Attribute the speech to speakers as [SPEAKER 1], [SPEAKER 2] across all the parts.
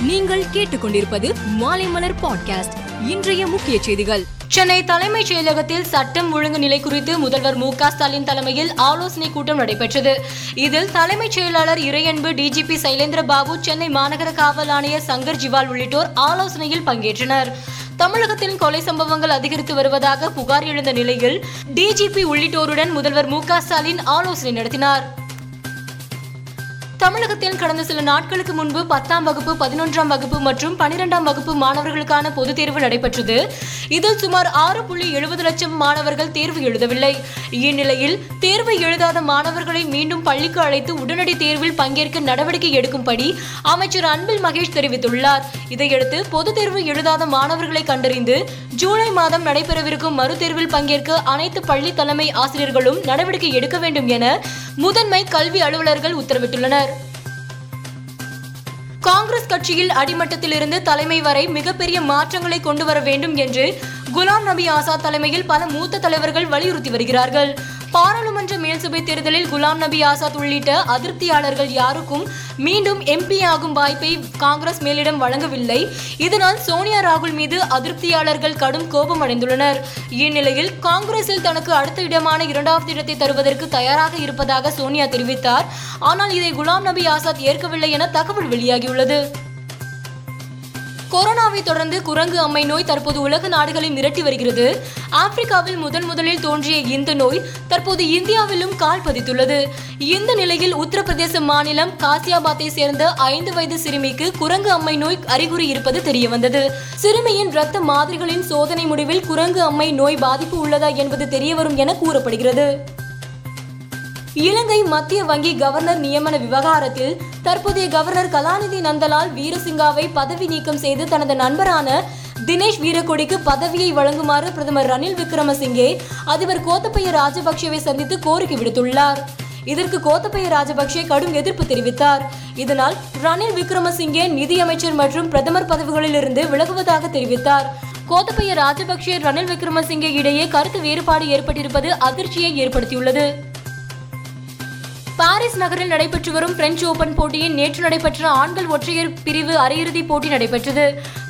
[SPEAKER 1] நீங்கள் கேட்டுக்கொண்டிருப்பது மாலைமலர் பாட்காஸ்ட். இன்றைய முக்கிய செய்திகள்.
[SPEAKER 2] சென்னை தலைமைச் செயலகத்தில் சட்டம் ஒழுங்கு நிலை குறித்து முதல்வர் மு க ஸ்டாலின் தலைமையில் ஆலோசனை கூட்டம் நடைபெற்றது. இதில் தலைமைச் செயலாளர் இறையன்பு டிஜிபி சைலேந்திர பாபு சென்னை மாநகர காவல் ஆணையர் சங்கர் ஜிவால் உள்ளிட்டோர் ஆலோசனையில் பங்கேற்றனர். தமிழகத்தில் கொலை சம்பவங்கள் அதிகரித்து வருவதாக புகார் எழுந்த நிலையில் டிஜிபி உள்ளிட்டோருடன் முதல்வர் மு க ஸ்டாலின் ஆலோசனை நடத்தினார். தமிழகத்தில் கடந்த சில நாட்களுக்கு முன்பு பத்தாம் வகுப்பு பதினொன்றாம் வகுப்பு மற்றும் பனிரெண்டாம் வகுப்பு மாணவர்களுக்கான பொதுத் தேர்வு நடைபெற்றது. இதில் சுமார் ஆறு புள்ளி எழுபது லட்சம் மாணவர்கள் தேர்வு எழுதவில்லை. இந்நிலையில் தேர்வு எழுதாத மாணவர்களை மீண்டும் பள்ளிக்கு அழைத்து உடனடி தேர்வில் பங்கேற்க நடவடிக்கை எடுக்கும்படி அமைச்சர் அன்பில் மகேஷ் தெரிவித்துள்ளார். இதையடுத்து பொதுத் தேர்வு எழுதாத மாணவர்களை கண்டறிந்து ஜூலை மாதம் நடைபெறவிருக்கும் மறுதேர்வில் பங்கேற்க அனைத்து பள்ளி தலைமை ஆசிரியர்களும் நடவடிக்கை எடுக்க வேண்டும் என முதன்மை கல்வி அலுவலர்கள் உத்தரவிட்டுள்ளனர். காங்கிரஸ் கட்சியில் அடிமட்டத்திலிருந்து தலைமை வரை மிகப்பெரிய மாற்றங்களை கொண்டு வர வேண்டும் என்று குலாம் நபி ஆசாத் தலைமையில் பல மூத்த தலைவர்கள் வலியுறுத்தி வருகிறார்கள். பாராளுமன்ற மேல்சபை தேர்தலில் குலாம் நபி ஆசாத் உள்ளிட்ட அதிருப்தியாளர்கள் யாருக்கும் மீண்டும் எம்பி ஆகும் வாய்ப்பை காங்கிரஸ் மேலிடம் வழங்கவில்லை. இதனால் சோனியா ராகுல் மீது அதிருப்தியாளர்கள் கடும் கோபம் அடைந்துள்ளனர். இந்நிலையில் காங்கிரஸில் தனக்கு அடுத்த இடமான இரண்டாவது இடத்தை தருவதற்கு தயாராக இருப்பதாக சோனியா தெரிவித்தார். ஆனால் இதை குலாம் நபி ஆசாத் ஏற்கவில்லை என தகவல் வெளியாகியுள்ளது. கொரோனாவை தொடர்ந்து குரங்கு அம்மை நோய் தற்போது உலக நாடுகளை மிரட்டி வருகிறது. ஆப்பிரிக்காவில் முதன் முதலில் தோன்றிய இந்த நோய் தற்போது இந்தியாவிலும் கால் பதித்துள்ளது. இந்த நிலையில் உத்தரப்பிரதேச மாநிலம் காசியாபாத்தை சேர்ந்த ஐந்து வயது சிறுமிக்கு குரங்கு அம்மை நோய் அறிகுறி இருப்பது தெரியவந்தது. சிறுமியின் இரத்த மாதிரிகளின் சோதனை முடிவில் குரங்கு அம்மை நோய் பாதிப்பு உள்ளதா என்பது தெரியவரும் என கூறப்படுகிறது. இலங்கை மத்திய வங்கி கவர்னர் நியமன விவகாரத்தில் தற்போதைய கவர்னர் கலாநிதி நந்தலால் வீரசிங்காவை பதவி நீக்கம் செய்து தனது நண்பரான தினேஷ் வீரக்கொடிக்கு பதவியை வழங்குமாறு பிரதமர் ரணில் விக்ரமசிங்கே அதிபர் கோத்தபய ராஜபக்சேவை சந்தித்து கோரிக்கை விடுத்துள்ளார். இதற்கு கோத்தபய ராஜபக்சே கடும் எதிர்ப்பு தெரிவித்தார். இதனால் ரணில் விக்ரமசிங்கே நிதியமைச்சர் மற்றும் பிரதமர் பதவிகளிலிருந்து விலகுவதாக தெரிவித்தார். கோத்தபய ராஜபக்சே ரணில் விக்ரமசிங்கே இடையே கருத்து வேறுபாடு ஏற்பட்டிருப்பது அதிர்ச்சியை ஏற்படுத்தியுள்ளது. பாரிஸ் நகரில் நடைபெற்று வரும் பிரெஞ்சு ஓபன் போட்டியின் நேற்று நடைபெற்ற ஆண்கள் ஒற்றையர் பிரிவு அரையிறுதி போட்டி நடைபெற்றது.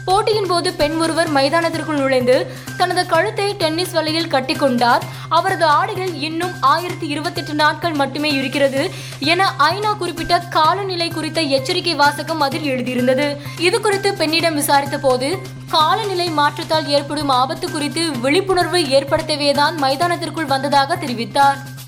[SPEAKER 2] போட்டியின் போது பெண் ஒருவர் மைதானத்திற்குள் நுழைந்து தனது கழுத்தை டென்னிஸ் வலையில் கட்டிக்கொண்டார் அவரது ஆடைகள் இன்னும் ஆயிரத்தி இருபத்தெட்டு நாட்கள் மட்டுமே இருக்கிறது என ஐநா குறிப்பிட்ட காலநிலை குறித்த எச்சரிக்கை வாசகம் அதில் எழுதியிருந்தது. இது குறித்து பெண்ணிடம் விசாரித்த போது காலநிலை மாற்றத்தால் ஏற்படும் ஆபத்து குறித்து விழிப்புணர்வு ஏற்படுத்தவேதான் மைதானத்திற்குள் வந்ததாக தெரிவித்தார்.